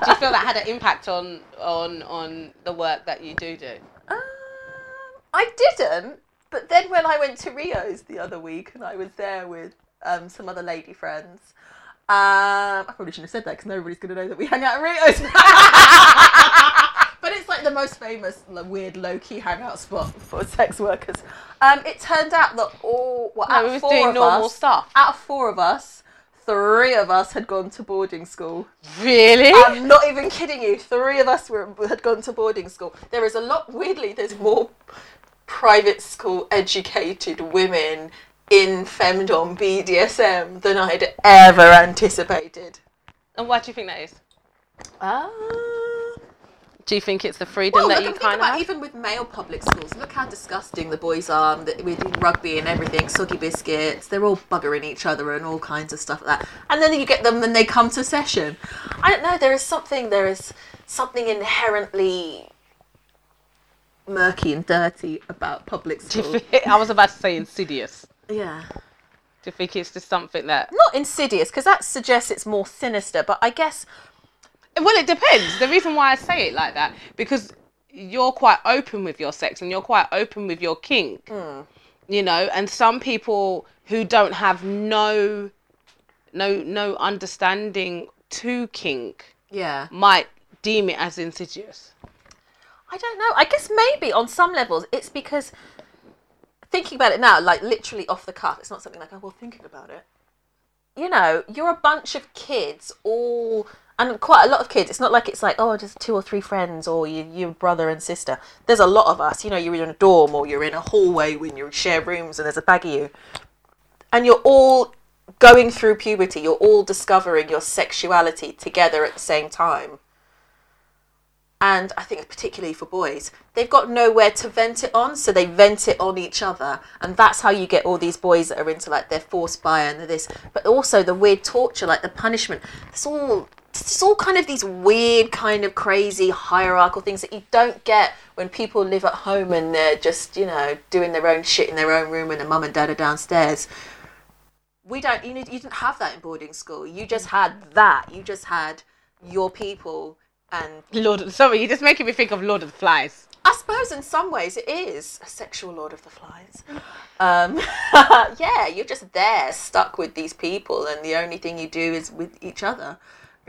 do you feel that had an impact on on on the work that you do do? Um, I didn't. But then when I went to Rio's the other week and I was there with um, some other lady friends, um, I probably shouldn't have said that because nobody's going to know that we hang out at Rio's. <laughs> but it's like the most famous weird low key hangout spot for sex workers. Um, it turned out that all well, No, out we four doing of normal us, stuff. out of four of us, three of us had gone to boarding school. Really? I'm not even kidding you. Three of us were had gone to boarding school. There is a lot. Weirdly, there's more private school educated women in femdom BDSM than I'd ever anticipated. and why do you think that is? Ah. Do you think it's the freedom Well, that look, you kind of even with male public schools. Look how disgusting the boys are with rugby and everything, soggy biscuits. They're all buggering each other and all kinds of stuff like that. And then you get them, and they come to session. I don't know. There is something. There is something inherently murky and dirty about public Do you school. I was about to say insidious. Yeah. Do you think it's just something that? Not insidious, because that suggests it's more sinister. But I guess Well, it depends. The reason why I say it like that because you're quite open with your sex and you're quite open with your kink. Hmm. You know, and some people who don't have no, no, no understanding to kink yeah. might deem it as insidious. I don't know. I guess maybe on some levels it's because thinking about it now, like literally off the cuff, it's not something like, oh, well, thinking about it. You know, you're a bunch of kids, all, and quite a lot of kids. It's not like it's like, oh, just two or three friends or you, your brother and sister. There's a lot of us. You know, you're in a dorm or you're in a hallway when you share rooms and there's a bag of you. And you're all going through puberty. You're all discovering your sexuality together at the same time and I think particularly for boys, they've got nowhere to vent it on, so they vent it on each other, and that's how you get all these boys that are into like they're forced by and this, but also the weird torture, like the punishment. It's all it's all kind of these weird, kind of crazy hierarchical things that you don't get when people live at home and they're just you know doing their own shit in their own room and the mum and dad are downstairs. We don't. You, need, you didn't have that in boarding school. You just had that. You just had your people and Lord, sorry, you're just making me think of Lord of the Flies. I suppose in some ways it is a sexual Lord of the Flies. <laughs> Um, <laughs> yeah, you're just there, stuck with these people, and the only thing you do is with each other. <laughs>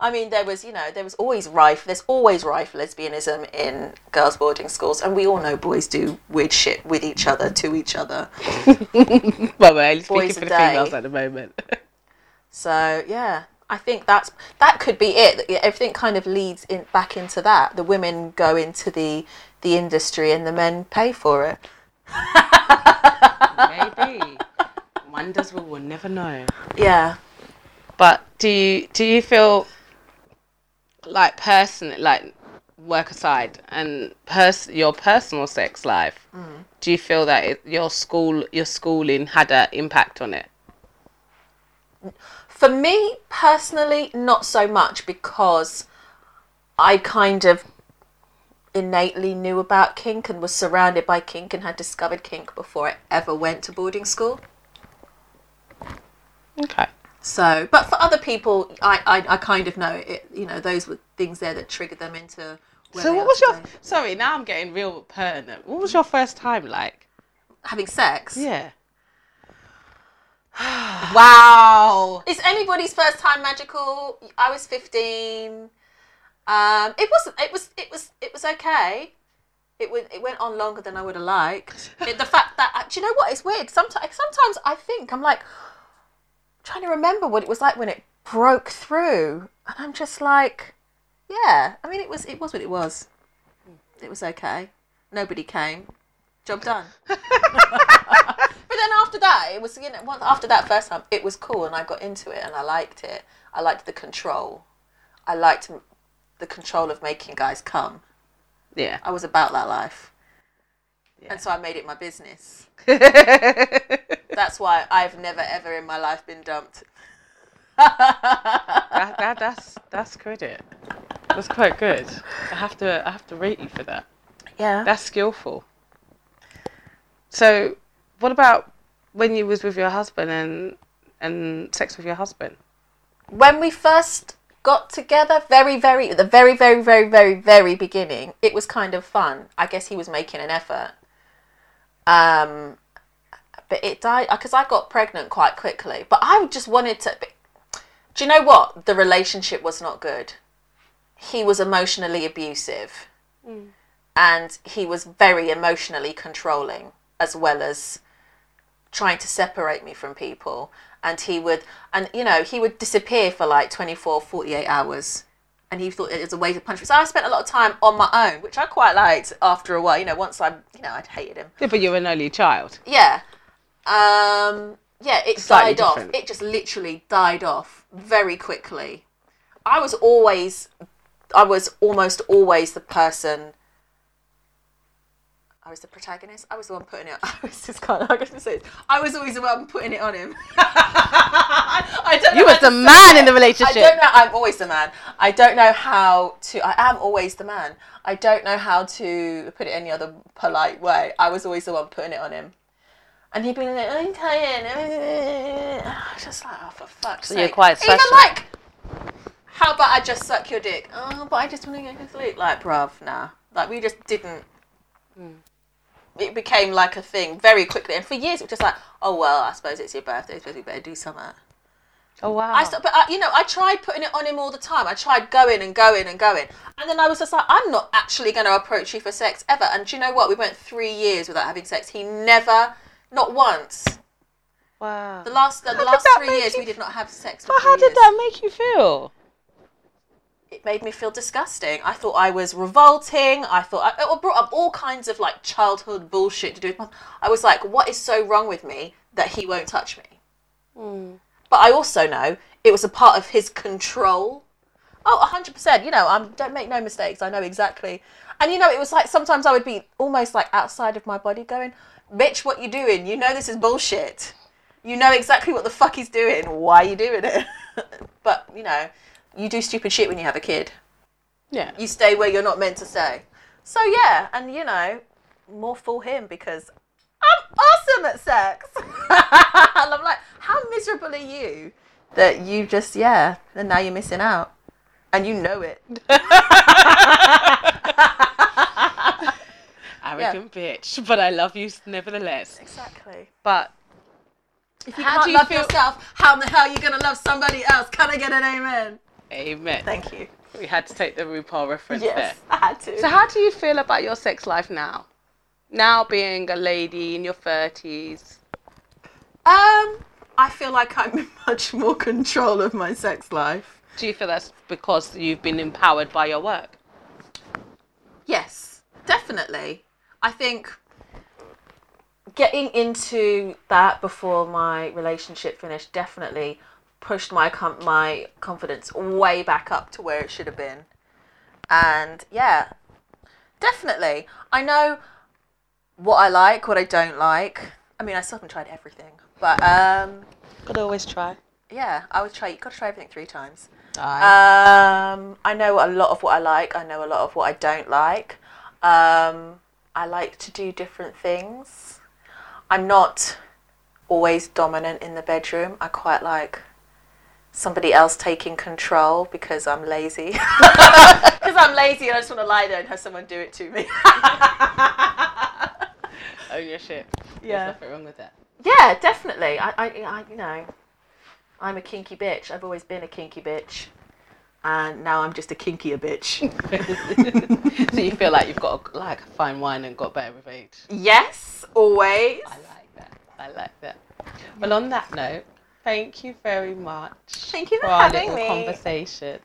I mean, there was, you know, there was always rife. There's always rife lesbianism in girls' boarding schools, and we all know boys do weird shit with each other, to each other. Well, we're only speaking Boys for the day. females at the moment. So yeah, I think that's that could be it. That Everything kind of leads in back into that. The women go into the the industry, and the men pay for it. Maybe. Wonders we will never know. Yeah. But do you do you feel like person like work aside and pers- your personal sex life? Mm. Do you feel that it, your school your schooling had an impact on it? For me personally, not so much because I kind of innately knew about kink and was surrounded by kink and had discovered kink before I ever went to boarding school. Okay. So, but for other people, I, I, I kind of know it. You know, those were things there that triggered them into. So what was your sorry? Now I'm getting real pertinent. What was your first time like? having sex? Yeah. <sighs> wow. Is anybody's first time magical? I was fifteen. Um, it wasn't. It was. It was. It was okay. It went. It went on longer than I would have liked. It, the fact that do you know what? It's weird. Sometimes. Sometimes I think I'm like trying to remember what it was like when it broke through, and I'm just like, yeah. I mean, it was. It was what it was. It was okay. Nobody came. Job done. <laughs> But then after that, it was you know after that first time, it was cool, and I got into it, and I liked it. I liked the control. I liked the control of making guys come. Yeah. I was about that life, Yeah. and so I made it my business. <laughs> That's why I've never ever in my life been dumped. that, that's that's credit. That's quite good. I have to I have to rate you for that. Yeah. That's skillful. So, what about when you was with your husband and and sex with your husband? when we first got together, very, very, at the very, very, very, very, very beginning, it was kind of fun. I guess he was making an effort. Um, but it died because I got pregnant quite quickly. But I just wanted to. Do you know what? The relationship was not good. He was emotionally abusive, and he was very emotionally controlling, as well as trying to separate me from people. And he would and you know he would disappear for like 24 48 hours. And he thought it was a way to punch me so i spent a lot of time on my own which i quite liked after a while. You know once i you know i'd hated him. Yeah, but you were an only child. yeah. Um yeah it Slightly died off. it just literally died off very quickly. I was always i was almost always the person I was the protagonist. I was the one putting it. <laughs> I was just kind of. I was, say, I was always the one putting it on him. <laughs> I don't. You was the man in the relationship. I don't know. I'm always the man. I don't know how to. I am always the man. I don't know how to put it any other polite way. I was always the one putting it on him, and he'd be like, "I'm tired." I was <sighs> just like, "Oh, for fuck's So sake!" you're quite Even like, how about I just suck your dick? Oh, but I just want to go to sleep. Like, bruv, nah. Like, we just didn't. Hmm. It became like a thing very quickly, and for years it was just like, oh well, I suppose it's your birthday, so we better do something. Oh wow. I but I, you know, I tried putting it on him all the time. I tried going and going and going, and then I was just like, I'm not actually going to approach you for sex ever. And do you know what? We went three years without having sex. He never, not once. wow. The last, the, last three years, you- we did not have sex. But how did years. that make you feel? It made me feel disgusting. I thought I was revolting. I thought I, it brought up all kinds of like childhood bullshit to do with. My, I was like, what is so wrong with me that he won't touch me? Hmm. But I also know it was a part of his control. Oh, 100%. You know, I'm, don't make no mistakes. I know exactly. And you know, it was like sometimes I would be almost like outside of my body going, bitch, what you doing? You know this is bullshit. You know exactly what the fuck he's doing. Why are you doing it? <laughs> but, you know, you do stupid shit when you have a kid. Yeah. You stay where you're not meant to stay. So, yeah, and you know, more for him because I'm awesome at sex. <laughs> and I'm like, how miserable are you that you just, yeah, and now you're missing out. And you know it. <laughs> Arrogant bitch, but I love you nevertheless. Exactly. But If you How can't you love feel- yourself, how the hell are you going to love somebody else? Can I get an amen? Amen. Thank you. We had to take the RuPaul reference there. Yes, I had to. So how do you feel about your sex life now? Now being a lady in your thirties. Um, I feel like I'm in much more control of my sex life. Do you feel that's because you've been empowered by your work? Yes, definitely. I think getting into that before my relationship finished definitely pushed my com- my confidence way back up to where it should have been. And yeah, definitely. I know what I like, what I don't like. I mean, I still haven't tried everything, but um, Could always try. yeah, I would try. You got to try everything three times. Aye. Um, I know a lot of what I like. I know a lot of what I don't like. Um, I like to do different things. I'm not always dominant in the bedroom. I quite like somebody else taking control because I'm lazy. <laughs> <laughs> Because I'm lazy and I just want to lie there and have someone do it to me. <laughs> Oh, Own your shit. Yeah. There's nothing wrong with that. yeah, definitely. I, I, I, you know, I'm a kinky bitch. I've always been a kinky bitch. And now I'm just a kinkier bitch. so you feel like you've got like fine wine and got better with age. Yes, always. I like that. I like that. Well, on that note, thank you very much. Thank you for our having little me. conversation.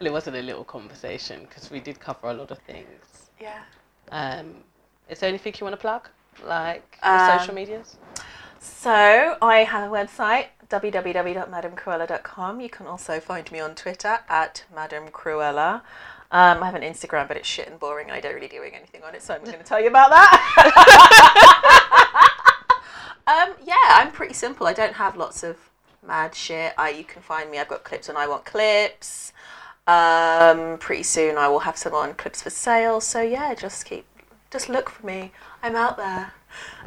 Well, it wasn't a little conversation because we did cover a lot of things. Yeah. Um, is there anything you want to plug, like your Um, social medias? So I have a website www.madamcruella.com. You can also find me on Twitter at Madam Cruella. Um, I have an Instagram, but it's shit and boring, and I don't really do anything on it, so I'm going to tell you about that. <laughs> um, yeah, I'm pretty simple. I don't have lots of mad shit. I you can find me. I've got clips on iWantClips. Um, pretty soon I will have some on Clips4Sale. So yeah, just keep, just look for me. I'm out there.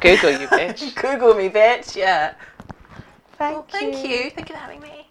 Google you, bitch. <laughs> Google me, bitch. Yeah. Thank, Well, thank you. Thank you for having me.